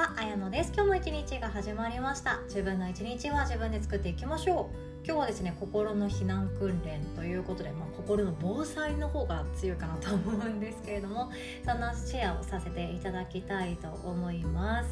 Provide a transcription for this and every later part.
は、あやのです。今日も一日が始まりました。自分の一日は自分で作っていきましょう。今日はですね心の避難訓練ということで、まあ、心の防災の方が強いかなと思うんですけれどもそんなシェアをさせていただきたいと思います。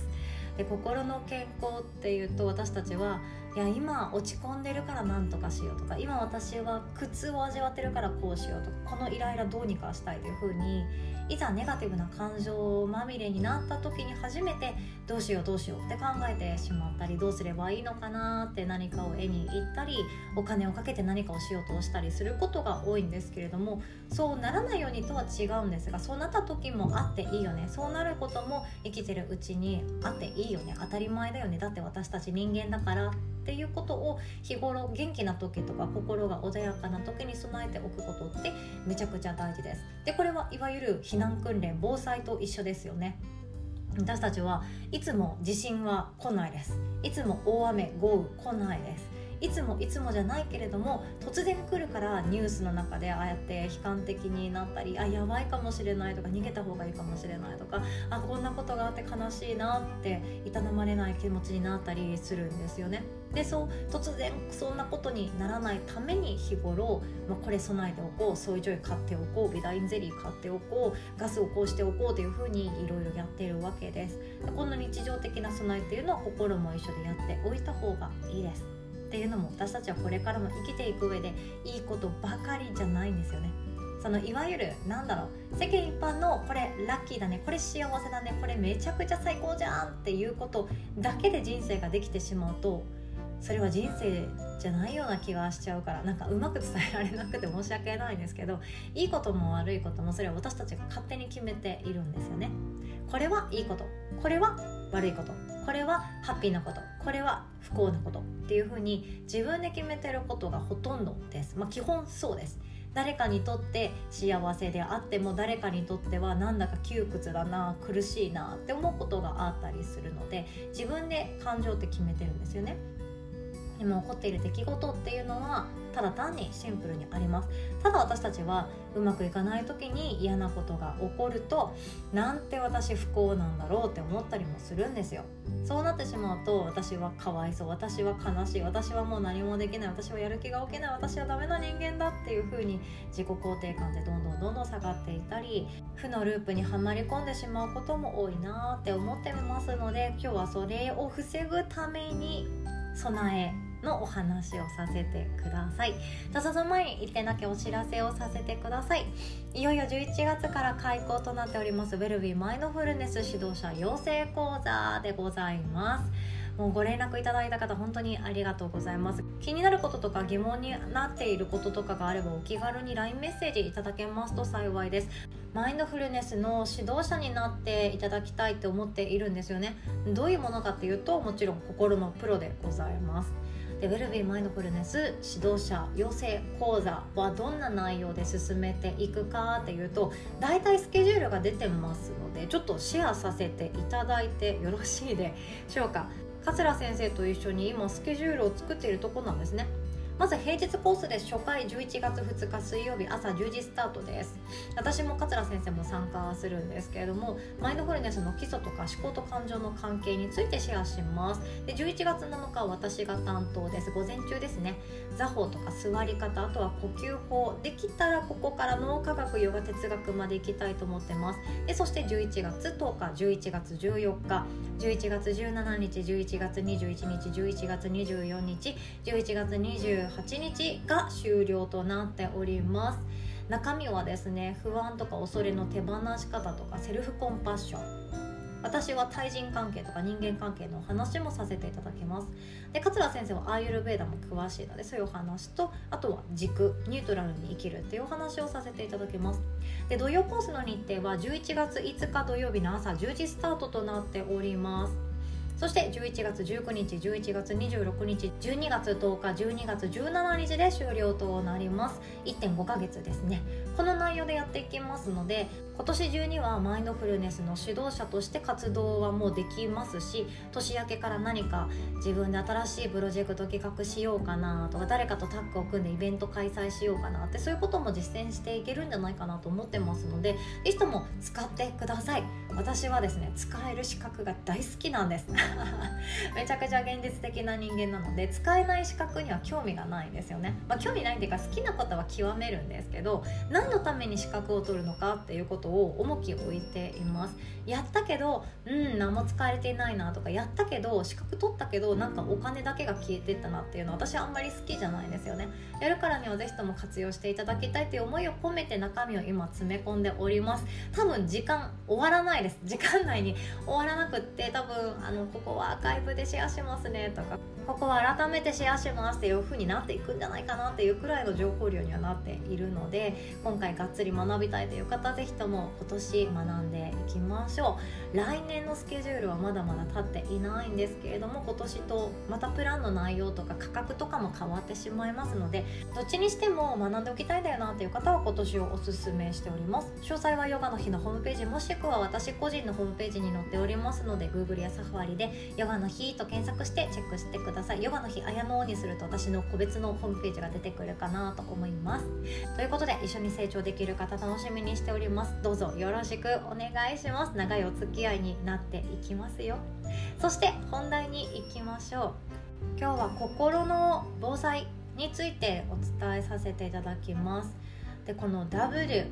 で心の健康っていうと私たちはいや今落ち込んでるから何とかしようとか今私は苦痛を味わってるからこうしようとかこのイライラどうにかしたいというふうにいざネガティブな感情まみれになった時に初めてどうしようどうしようって考えてしまったりどうすればいいのかなって何かを絵に行ったりお金をかけて何かをしようとしたりすることが多いんですけれどもそうならないようにとは違うんですがそうなった時もあっていいよね。そうなることも生きてるうちにあっていいよね。当たり前だよね。だって私たち人間だから。っていうことを日頃元気な時とか心が穏やかな時に備えておくことってめちゃくちゃ大事です。でこれはいわゆる避難訓練防災と一緒ですよね。私たちはいつも地震は来ないです。いつも大雨豪雨来ないです。いつもいつもじゃないけれども突然来るからニュースの中でああやって悲観的になったりあやばいかもしれないとか逃げた方がいいかもしれないとかあこんなことがあって悲しいなって痛まれない気持ちになったりするんですよね。でそう突然そんなことにならないために日頃、まあ、これ備えておこうソイジョイ買っておこうビダインゼリー買っておこうガスをこうしておこうというふうにいろいろやっているわけですでこの日常的な備えっていうのは心も一緒でやっておいた方がいいですっていうのも私たちはこれからも生きていく上でいいことばかりじゃないんですよね。そのいわゆるなんだろう世間一般のこれラッキーだねこれ幸せだねこれめちゃくちゃ最高じゃんっていうことだけで人生ができてしまうとそれは人生じゃないような気がしちゃうからなんかうまく伝えられなくて申し訳ないんですけどいいことも悪いこともそれは私たちが勝手に決めているんですよね。これはいいことこれは悪いことこれはハッピーなことこれは不幸なことっていうふうに自分で決めてることがほとんどです。まあ基本そうです。誰かにとって幸せであっても誰かにとってはなんだか窮屈だな苦しいなって思うことがあったりするので自分で感情って決めてるんですよね。今起こっている出来事っていうのはただ単にシンプルにあります。ただ私たちはうまくいかない時に嫌なことが起こるとなんて私不幸なんだろうって思ったりもするんですよ。そうなってしまうと私はかわいそう私は悲しい私はもう何もできない私はやる気が起きない私はダメな人間だっていう風に自己肯定感でどんどんどんどん下がっていたり負のループにはまり込んでしまうことも多いなって思ってますので今日はそれを防ぐために備えのお話をさせてください。たその前に1点だけお知らせをさせてください。いよいよ11月から開講となっておりますウェルビーマインドフルネス指導者養成講座でございます。もうご連絡いただいた方本当にありがとうございます。気になることとか疑問になっていることとかがあればお気軽に LINE メッセージいただけますと幸いです。マインドフルネスの指導者になっていただきたいと思っているんですよね。どういうものかっていうともちろん心のプロでございます。でウェルビーマインドフルネス指導者養成講座はどんな内容で進めていくかっていうと大体スケジュールが出てますのでちょっとシェアさせていただいてよろしいでしょうか。桂先生と一緒に今スケジュールを作っているとこなんですね。まず平日コースで初回11月2日水曜日朝10時スタートです。私も桂先生も参加するんですけれどもマインドフルネスの基礎とか思考と感情の関係についてシェアします。で11月7日は私が担当です。午前中ですね。座法とか座り方あとは呼吸法。できたらここから脳科学ヨガ哲学まで行きたいと思ってます。でそして11月10日11月14日11月17日11月21日11月24日11月28 8日が終了となっております。中身はですね不安とか恐れの手放し方とかセルフコンパッション。私は対人関係とか人間関係の話もさせていただきます。で桂先生はアーユルベーダも詳しいのでそういうお話とあとは軸ニュートラルに生きるっていうお話をさせていただきます。で土曜コースの日程は11月5日土曜日の朝10時スタートとなっております。そして11月19日11月26日12月10日12月17日で終了となります。1.5ヶ月ですね。この内容でやっていきますので今年中にはマインドフルネスの指導者として活動はもうできますし年明けから何か自分で新しいプロジェクト企画しようかなとか誰かとタッグを組んでイベント開催しようかなってそういうことも実践していけるんじゃないかなと思ってますのでぜひとも使ってください。私はですね使える資格が大好きなんです。めちゃくちゃ現実的な人間なので使えない資格には興味がないんですよね、まあ、興味ないっていうか好きなことは極めるんですけど何のために資格を取るのかっていうことを重きを置いています。やったけどうん何も使えれていないなとかやったけど資格取ったけどなんかお金だけが消えてったなっていうのは私あんまり好きじゃないんですよね。やるからにはぜひとも活用していただきたいという思いを込めて中身を今詰め込んでおります。多分時間終わらないです。時間内に終わらなくって多分あのここはアーカイブでシェアしますねとか。ここは改めてシェアしますっていう風になっていくんじゃないかなっていうくらいの情報量にはなっているので今回がっつり学びたいという方ぜひとも今年学んでいきましょう。来年のスケジュールはまだまだ立っていないんですけれども今年とまたプランの内容とか価格とかも変わってしまいますのでどっちにしても学んでおきたいんだよなっていう方は今年をおすすめしております。詳細はヨガの日のホームページもしくは私個人のホームページに載っておりますので Google やサファリでヨガの日と検索してチェックしてください。ださい。ヨガの日綾野にすると私の個別のホームページが出てくるかなと思います。ということで一緒に成長できる方楽しみにしております。どうぞよろしくお願いします。長いお付き合いになっていきますよ。そして本題に行きましょう。今日は心の防災についてお伝えさせていただきます。でこの WRAP っ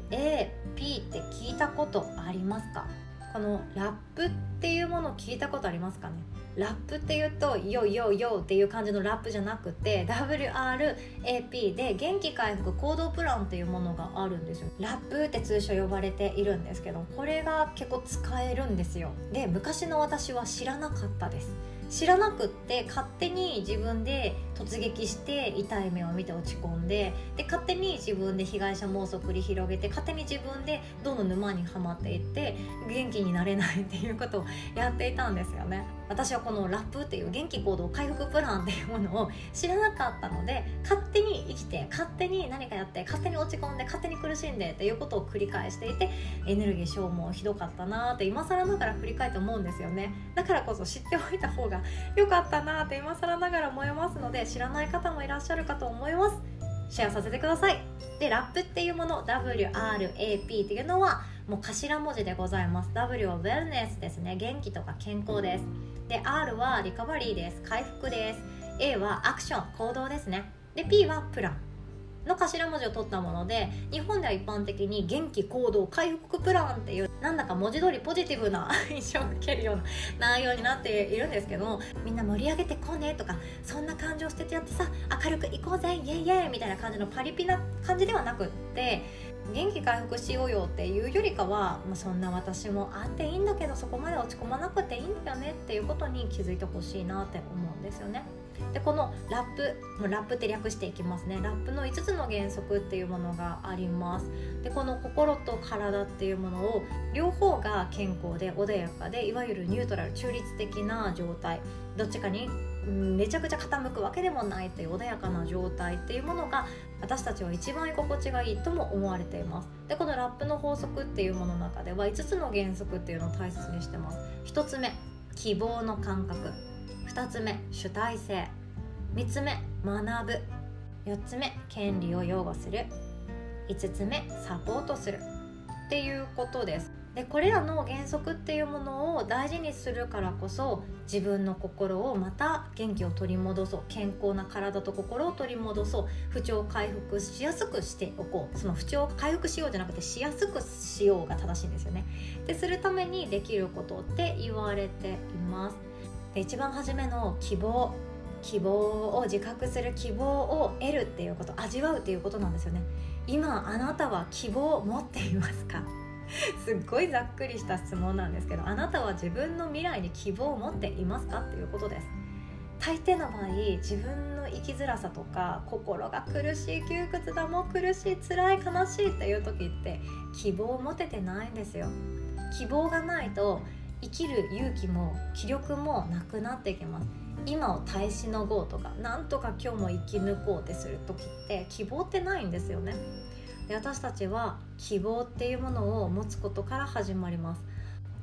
て聞いたことありますか？このラップっていうものを聞いたことありますかね？ラップっていうと「ヨヨヨ」っていう感じのラップじゃなくて WRAP で元気回復行動プランっていうものがあるんですよ。ラップって通称呼ばれているんですけどこれが結構使えるんですよ。で昔の私は知らなかったです。知らなくって勝手に自分で突撃して痛い目を見て落ち込んでで勝手に自分で被害者妄想繰り広げて勝手に自分でどんどん沼にはまっていって元気になれないっていうことをやっていたんですよね。私はこのラップっていう元気行動回復プランっていうものを知らなかったので勝手に生きて勝手に何かやって勝手に落ち込んで勝手に苦しんでっていうことを繰り返していてエネルギー消耗ひどかったなって今更ながら振り返って思うんですよね。だからこそ知っておいた方が良かったなって今更ながら思いますので知らない方もいらっしゃるかと思います。シェアさせてください。でラップっていうもの WRAP っていうのはもう頭文字でございます。W はウェルネスですね。元気とか健康です。で R はリカバリーです。回復です。A はアクション行動ですね。で P はプラン。の頭文字を取ったもので日本では一般的に元気行動回復プランっていうなんだか文字通りポジティブな 印象を受けるような内容になっているんですけどみんな盛り上げてこうねとかそんな感情捨ててやってさ明るくいこうぜイエイイエイみたいな感じのパリピな感じではなくって元気回復しようよっていうよりかは、まあ、そんな私もあっていいんだけどそこまで落ち込まなくていいんだよねっていうことに気づいてほしいなって思うんですよね。でこのラップもラップって略していきますね。ラップの5つの原則っていうものがあります。でこの心と体っていうものを両方が健康で穏やかでいわゆるニュートラル中立的な状態。どっちかにめちゃくちゃ傾くわけでもないという穏やかな状態っていうものが私たちは一番居心地がいいとも思われています。でこのラップの法則っていうものの中では5つの原則っていうのを大切にしてます。1つ目希望の感覚。2つ目主体性。3つ目学ぶ。4つ目権利を擁護する。5つ目サポートする。っていうことです。でこれらの原則っていうものを大事にするからこそ自分の心をまた元気を取り戻そう健康な体と心を取り戻そう不調を回復しやすくしておこう。その不調を回復しようじゃなくてしやすくしようが正しいんですよね。でするためにできることって言われています。で一番初めの希望希望を自覚する希望を得るっていうこと味わうっていうことなんですよね。今あなたは希望を持っていますか？すっごいざっくりした質問なんですけどあなたは自分の未来に希望を持っていますかっていうことです。大抵の場合自分の生きづらさとか心が苦しい窮屈だもう苦しい辛い悲しいっていう時って希望を持ててないんですよ希望がないと生きる勇気も気力もなくなってきます。今を耐えしのごうとかなんとか今日も生き抜こうってする時って希望ってないんですよね。で私たちは希望っていうものを持つことから始まります。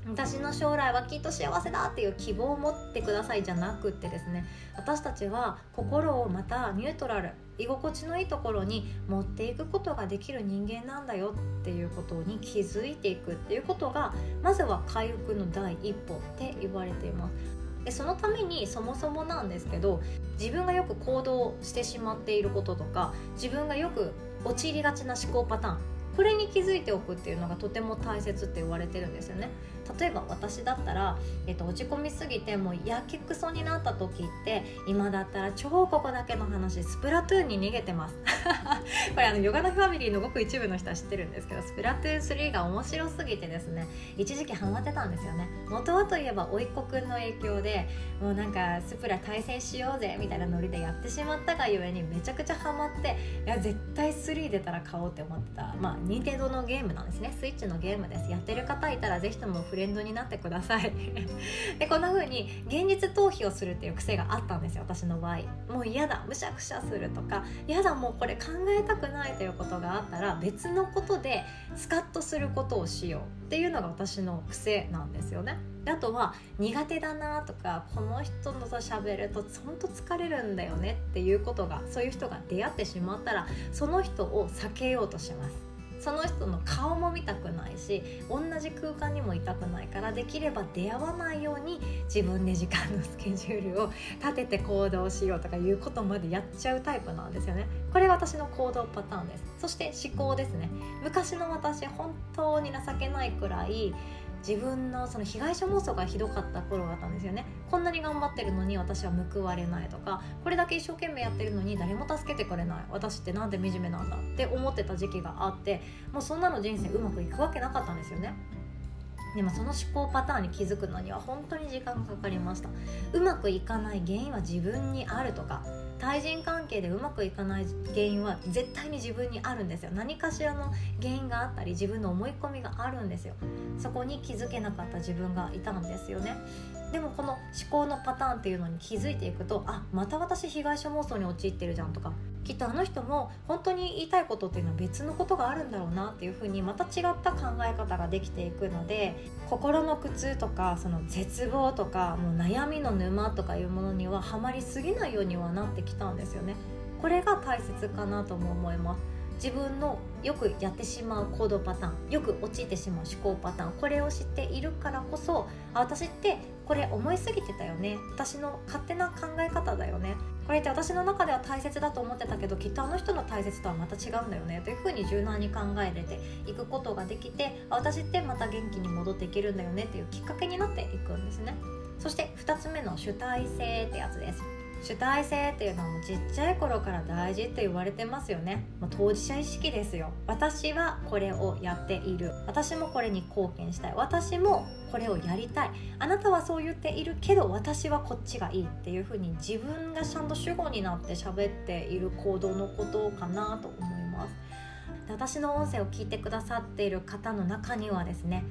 私の将来はきっと幸せだっていう希望を持ってくださいじゃなくってですね私たちは心をまたニュートラル居心地のいいところに持っていくことができる人間なんだよっていうことに気づいていくっていうことがまずは回復の第一歩って言われています。でそのためにそもそもなんですけど自分がよく行動してしまっていることとか自分がよく陥りがちな思考パターン。これに気づいておくっていうのがとても大切って言われてるんですよね。例えば私だったら、えっと、落ち込みすぎてもうやけくそになった時って今だったら超ここだけの話スプラトゥーンに逃げてます。これあのヨガのファミリーのごく一部の人は知ってるんですけどスプラトゥーン3が面白すぎてですね一時期ハマってたんですよね。元はといえば甥っ子くんの影響でもうなんかスプラ対戦しようぜみたいなノリでやってしまったがゆえにめちゃくちゃハマっていや絶対3出たら買おうって思ってた。まあ任天堂のゲームなんですね。スイッチのゲームです。やってる方いたらぜひともフレンドになってください。でこんな風に現実逃避をするっていう癖があったんですよ私の場合。もう嫌だ。むしゃくしゃするとか。嫌だもうこれ考えたくないということがあったら別のことでスカッとすることをしよう。っていうのが私の癖なんですよね。あとは苦手だなとかこの人のと喋ると本当疲れるんだよねっていうことがそういう人が出会ってしまったらその人を避けようとします。その人の顔も見たくないし同じ空間にもいたくないからできれば出会わないように自分で時間のスケジュールを立てて行動しようとかいうことまでやっちゃうタイプなんですよね。これ私の行動パターンです。そして思考ですね。昔の私本当に情けないくらい自分のその被害者妄想がひどかった頃があったんですよね。こんなに頑張ってるのに私は報われないとかこれだけ一生懸命やってるのに誰も助けてくれない。私ってなんで惨めなんだって思ってた時期があってもうそんなの人生うまくいくわけなかったんですよね。でもその思考パターンに気づくのには本当に時間がかかりました。うまくいかない原因は自分にあるとか対人関係でうまくいかない原因は絶対に自分にあるんですよ。何かしらの原因があったり自分の思い込みがあるんですよ。そこに気づけなかった自分がいたんですよね。でもこの思考のパターンっていうのに気づいていくとあまた私被害者妄想に陥ってるじゃんとかきっとあの人も本当に言いたいことっていうのは別のことがあるんだろうなっていうふうにまた違った考え方ができていくので心の苦痛とかその絶望とかもう悩みの沼とかいうものにはハマりすぎないようにはなってきたんですよね。これが大切かなとも思います。自分のよくやってしまう行動パターンよく陥ってしまう思考パターンこれを知っているからこそあ私ってこれ思いすぎてたよね。私の勝手な考え方だよね。これって私の中では大切だと思ってたけどきっとあの人の大切とはまた違うんだよね。というふうに柔軟に考えれていくことができて私ってまた元気に戻っていけるんだよねっていうきっかけになっていくんですね。そして2つ目の主体性ってやつです。主体性っていうのはもうちっちゃい頃から大事って言われてますよね。もう当事者意識ですよ。私はこれをやっている。私もこれに貢献したい。私もこれをやりたい。あなたはそう言っているけど私はこっちがいいっていう風に自分がちゃんと主語になって喋っている行動のことかなと思います。私の音声を聞いてくださっている方の中にはですね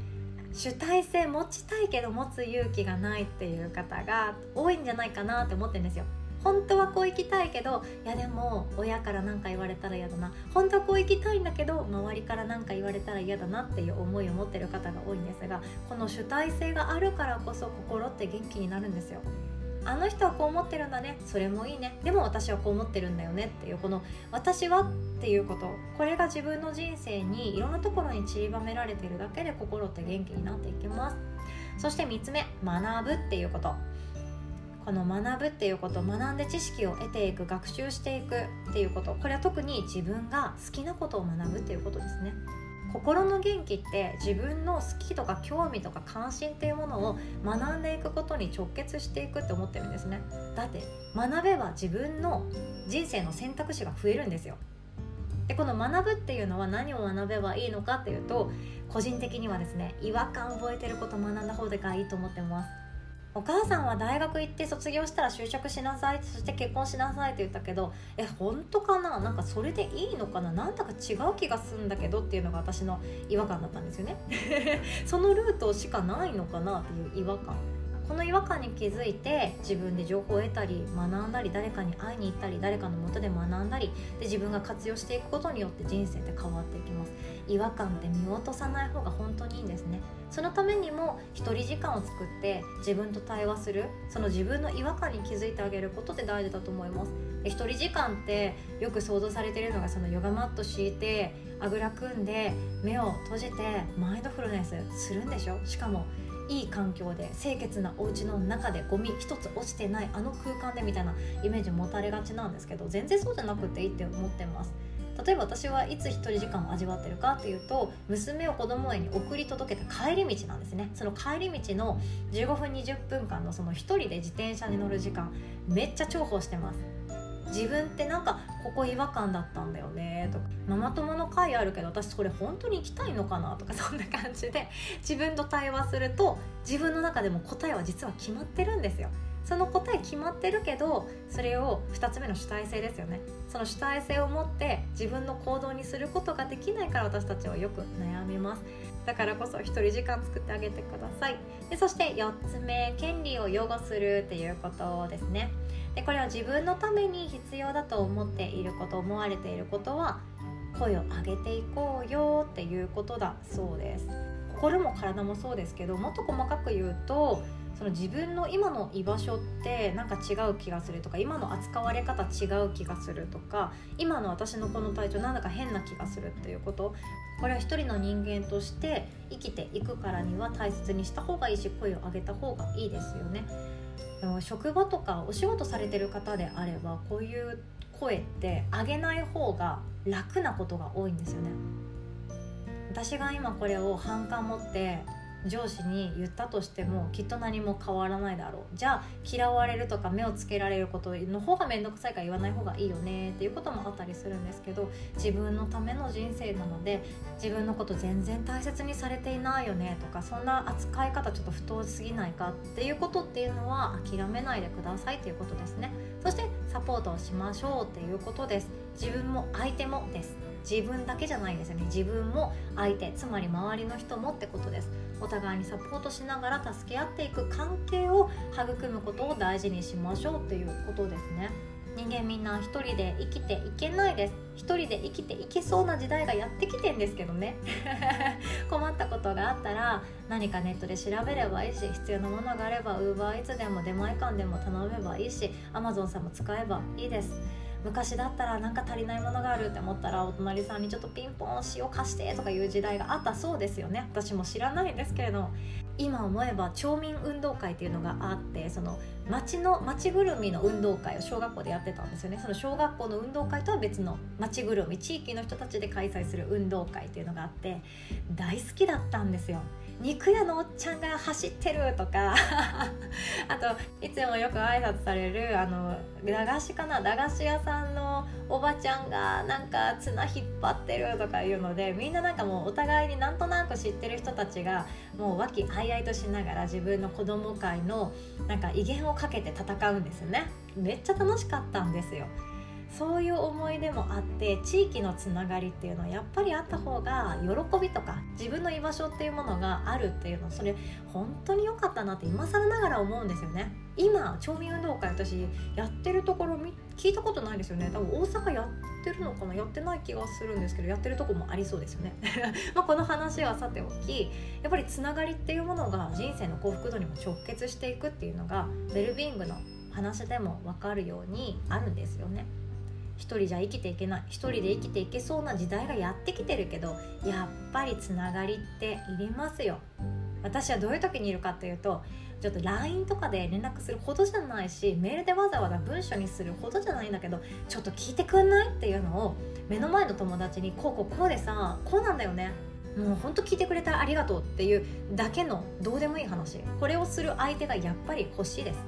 主体性持ちたいけど持つ勇気がないっていう方が多いんじゃないかなって思ってるんですよ。本当はこう行きたいけどいやでも親から何か言われたら嫌だな。本当はこう行きたいんだけど周りから何か言われたら嫌だなっていう思いを持ってる方が多いんですがこの主体性があるからこそ心って元気になるんですよ。あの人はこう思ってるんだね。それもいいね。でも私はこう思ってるんだよねっていうこの「私は」っていうこと。これが自分の人生にいろんなところに散りばめられてるだけで心って元気になっていきます。そして3つ目学ぶっていうこと。この学ぶっていうこと学んで知識を得ていく学習していくっていうことこれは特に自分が好きなことを学ぶっていうことですね。心の元気って自分の好きとか興味とか関心っていうものを学んでいくことに直結していくって思ってるんですね。だって学べば自分の人生の選択肢が増えるんですよ。でこの学ぶっていうのは何を学べばいいのかっていうと個人的にはですね違和感を覚えてること学んだ方がいいと思ってます。お母さんは大学行って卒業したら就職しなさいそして結婚しなさいって言ったけどえ本当かな？なんかそれでいいのかな？なんだか違う気がするんだけどっていうのが私の違和感だったんですよね。そのルートしかないのかな？っていう違和感。この違和感に気づいて自分で情報を得たり学んだり誰かに会いに行ったり誰かのもとで学んだりで自分が活用していくことによって人生って変わっていきます。違和感って見落とさない方が本当にいいんですね。そのためにも一人時間を作って自分と対話するその自分の違和感に気づいてあげることって大事だと思います。一人時間ってよく想像されてるのがそのヨガマット敷いてあぐら組んで目を閉じてマインドフルネスするんでしょ？しかもいい環境で清潔なお家の中でゴミ一つ落ちてないあの空間でみたいなイメージ持たれがちなんですけど全然そうじゃなくていいって思ってます。例えば私はいつ一人時間を味わってるかっていうと娘を子供園に送り届けた帰り道なんですね。その帰り道の15分20分間のその一人で自転車に乗る時間めっちゃ重宝してます。自分ってなんかここ違和感だったんだよねとかママ友の会あるけど私それ本当に行きたいのかなとか そんな感じで自分と対話すると自分の中でも答えは実は決まってるんですよ。その答え決まってるけどそれを2つ目の主体性ですよね。その主体性を持って自分の行動にすることができないから私たちはよく悩みます。だからこそ1人時間作ってあげてください。でそして4つ目権利を擁護するっていうことですね。でこれは自分のために必要だと思っていること思われていることは声を上げていこうよっていうことだそうです。心も体もそうですけどもっと細かく言うとその自分の今の居場所ってなんか違う気がするとか今の扱われ方違う気がするとか今の私のこの体調なんだか変な気がするっていうことこれは一人の人間として生きていくからには大切にした方がいいし声を上げた方がいいですよね。職場とかお仕事されてる方であればこういう声って上げない方が楽なことが多いんですよね私が今これを反感持って上司に言ったとしてもきっと何も変わらないだろう。じゃあ嫌われるとか目をつけられることの方が面倒くさいから言わない方がいいよねっていうこともあったりするんですけど自分のための人生なので自分のこと全然大切にされていないよねとかそんな扱い方ちょっと不当すぎないかっていうことっていうのは諦めないでくださいということですね。そしてサポートをしましょうっていうことです。自分も相手もです。自分だけじゃないですよね。自分も相手つまり周りの人もってことですお互いにサポートしながら助け合っていく関係を育むことを大事にしましょうということですね。人間みんな一人で生きていけないです。一人で生きていけそうな時代がやってきてんですけどね。困ったことがあったら何かネットで調べればいいし必要なものがあれば UberEats でも出前館でも頼めばいいし Amazon さんも使えばいいです。昔だったら何か足りないものがあるって思ったらお隣さんにちょっとピンポン塩貸してとかいう時代があったそうですよね。私も知らないんですけれど今思えば町民運動会っていうのがあってその町の町ぐるみの運動会を小学校でやってたんですよね。その小学校の運動会とは別の町ぐるみ地域の人たちで開催する運動会っていうのがあって大好きだったんですよ。肉屋のおっちゃんが走ってるとか。あといつもよく挨拶されるあの駄菓子かな？駄菓子屋さんのおばちゃんがなんか綱引っ張ってるとかいうのでみんななんかもうお互いになんとなく知ってる人たちがもう和気あいあいとしながら自分の子供会のなんか威厳をかけて戦うんですよね。めっちゃ楽しかったんですよ。そういう思い出もあって地域のつながりっていうのはやっぱりあった方が喜びとか自分の居場所っていうものがあるっていうのそれ本当に良かったなって今更ながら思うんですよね。今町民運動会私やってるところ聞いたことないですよね。多分大阪やってるのかなやってない気がするんですけどやってるとこもありそうですよね。まこの話はさておきやっぱりつながりっていうものが人生の幸福度にも直結していくっていうのがウェルビーイングの話でも分かるようにあるんですよね。一人じゃ生きていけない一人で生きていけそうな時代がやってきてるけどやっぱりつながりっていりますよ。私はどういう時にいるかっていうとちょっと LINE とかで連絡するほどじゃないしメールでわざわざ文章にするほどじゃないんだけどちょっと聞いてくんないっていうのを目の前の友達にこうこうこうでさこうなんだよね。もうほんと聞いてくれてありがとうっていうだけのどうでもいい話。これをする相手がやっぱり欲しいです。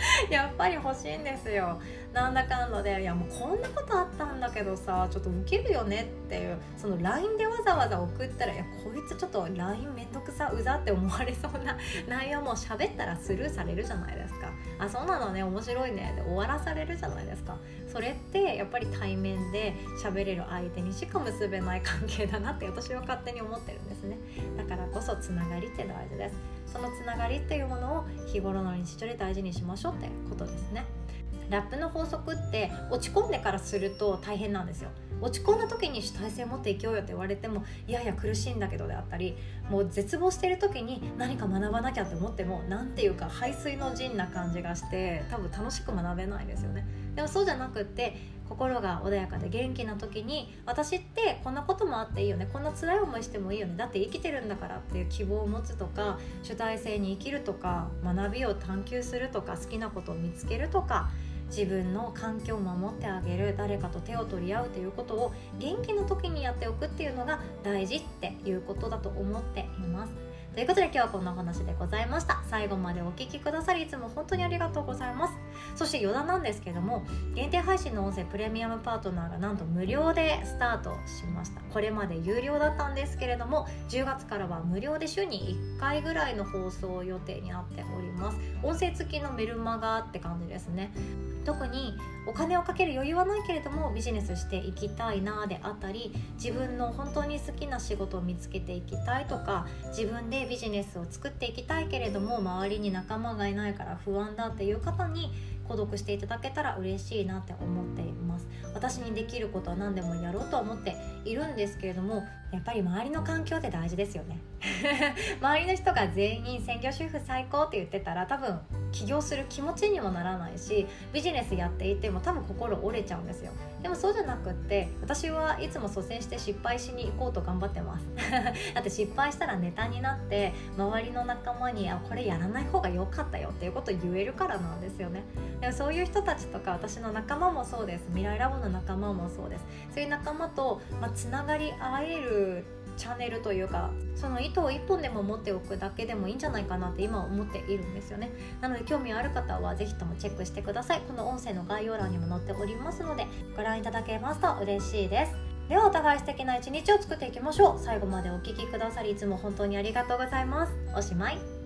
やっぱり欲しいんですよ。なんだかんだでいやもうこんなことあったんだけどさちょっとウケるよねっていうその LINE でわざわざ送ったらいやこいつちょっと LINE めんどくさうざって思われそうな 内容も喋ったらスルーされるじゃないですか。あそうなのね面白いねで終わらされるじゃないですか。それってやっぱり対面で喋れる相手にしか結べない関係だなって私は勝手に思ってるんですね。だからこそつながりって大事です。そのつながりっていうものを日頃の日常で大事にしましょうってことですね。ラップの法則って落ち込んでからすると大変なんですよ。落ち込んだ時に主体性持っていけようよって言われてもいやいや苦しいんだけどであったりもう絶望してる時に何か学ばなきゃって思っても何ていうか排水の陣な感じがして多分楽しく学べないですよね。でもそうじゃなくって心が穏やかで元気な時に私ってこんなこともあっていいよねこんな辛い思いしてもいいよねだって生きてるんだからっていう希望を持つとか主体性に生きるとか学びを探求するとか好きなことを見つけるとか自分の環境を守ってあげる誰かと手を取り合うということを元気の時にやっておくっていうのが大事っていうことだと思っています。ということで今日はこんなお話でございました。最後までお聴きくださりいつも本当にありがとうございます。そして余談なんですけども限定配信の音声プレミアムパートナーがなんと無料でスタートしました。これまで有料だったんですけれども10月からは無料で週に1回ぐらいの放送予定になっております。音声付きのメルマガって感じですね。特にお金をかける余裕はないけれどもビジネスしていきたいなであったり自分の本当に好きな仕事を見つけていきたいとか自分でビジネスを作っていきたいけれども周りに仲間がいないから不安だっていう方に購読していただけたら嬉しいなって思っています。私にできることは何でもやろうと思っているんですけれどもやっぱり周りの環境って大事ですよね。周りの人が全員専業主婦最高って言ってたら多分起業する気持ちにもならないしビジネスやっていても多分心折れちゃうんですよ。でもそうじゃなくって私はいつも率先して失敗しに行こうと頑張ってます。だって失敗したらネタになって周りの仲間にあこれやらない方が良かったよっていうことを言えるからなんですよね。でもそういう人たちとか私の仲間もそうです。未来ラボの仲間もそうです。そういう仲間と、まあ、つながり合えるチャンネルというかその糸を1本でも持っておくだけでもいいんじゃないかなって今思っているんですよね。なので興味ある方は是非ともチェックしてください。この音声の概要欄にも載っておりますのでご覧いただけますと嬉しいです。ではお互い素敵な一日を作っていきましょう。最後までお聴きくださりいつも本当にありがとうございます。おしまい。